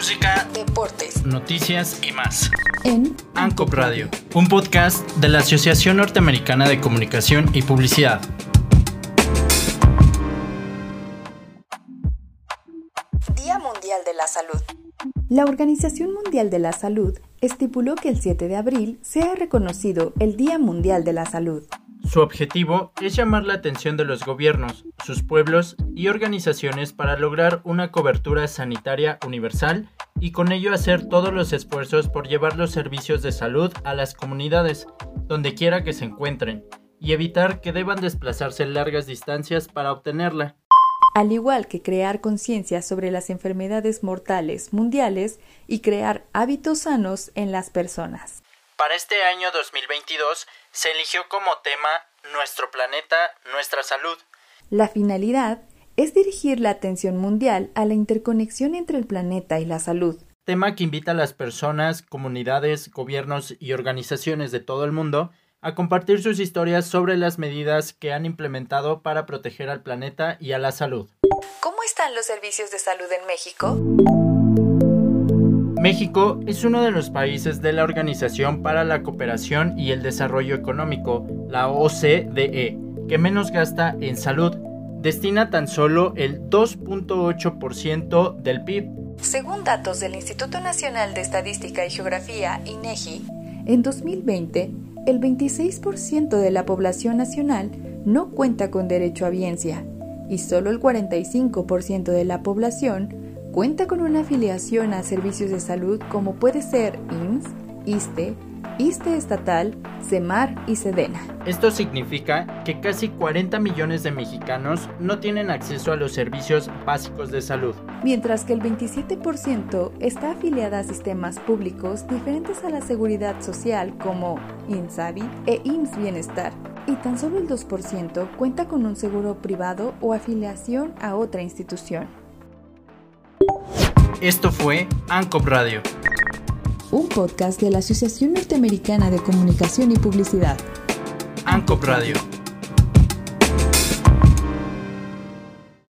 música, deportes, noticias y más. En ANCOP Radio, un podcast de la Asociación Norteamericana de Comunicación y Publicidad. Día Mundial de la Salud. La Organización Mundial de la Salud estipuló que el 7 de abril sea reconocido el Día Mundial de la Salud. Su objetivo es llamar la atención de los gobiernos, sus pueblos y organizaciones para lograr una cobertura sanitaria universal y con ello hacer todos los esfuerzos por llevar los servicios de salud a las comunidades, donde quiera que se encuentren, y evitar que deban desplazarse largas distancias para obtenerla. Al igual que crear conciencia sobre las enfermedades mortales mundiales y crear hábitos sanos en las personas. Para este año 2022 se eligió como tema Nuestro planeta, nuestra salud. La finalidad es dirigir la atención mundial a la interconexión entre el planeta y la salud. Tema que invita a las personas, comunidades, gobiernos y organizaciones de todo el mundo a compartir sus historias sobre las medidas que han implementado para proteger al planeta y a la salud. ¿Cómo están los servicios de salud en México? México es uno de los países de la Organización para la Cooperación y el Desarrollo Económico, la OCDE, que menos gasta en salud. Destina tan solo el 2.8% del PIB. Según datos del Instituto Nacional de Estadística y Geografía, INEGI, en 2020, el 26% de la población nacional no cuenta con derecho a biencia y solo el 45% de la población cuenta con una afiliación a servicios de salud como puede ser IMSS, ISTE, ISTE estatal, CEMAR y SEDENA. Esto significa que casi 40 millones de mexicanos no tienen acceso a los servicios básicos de salud. Mientras que el 27% está afiliada a sistemas públicos diferentes a la seguridad social como INSABI e IMSS Bienestar. Y tan solo el 2% cuenta con un seguro privado o afiliación a otra institución. Esto fue ANCOP Radio. Un podcast de la Asociación Norteamericana de Comunicación y Publicidad. ANCOP Radio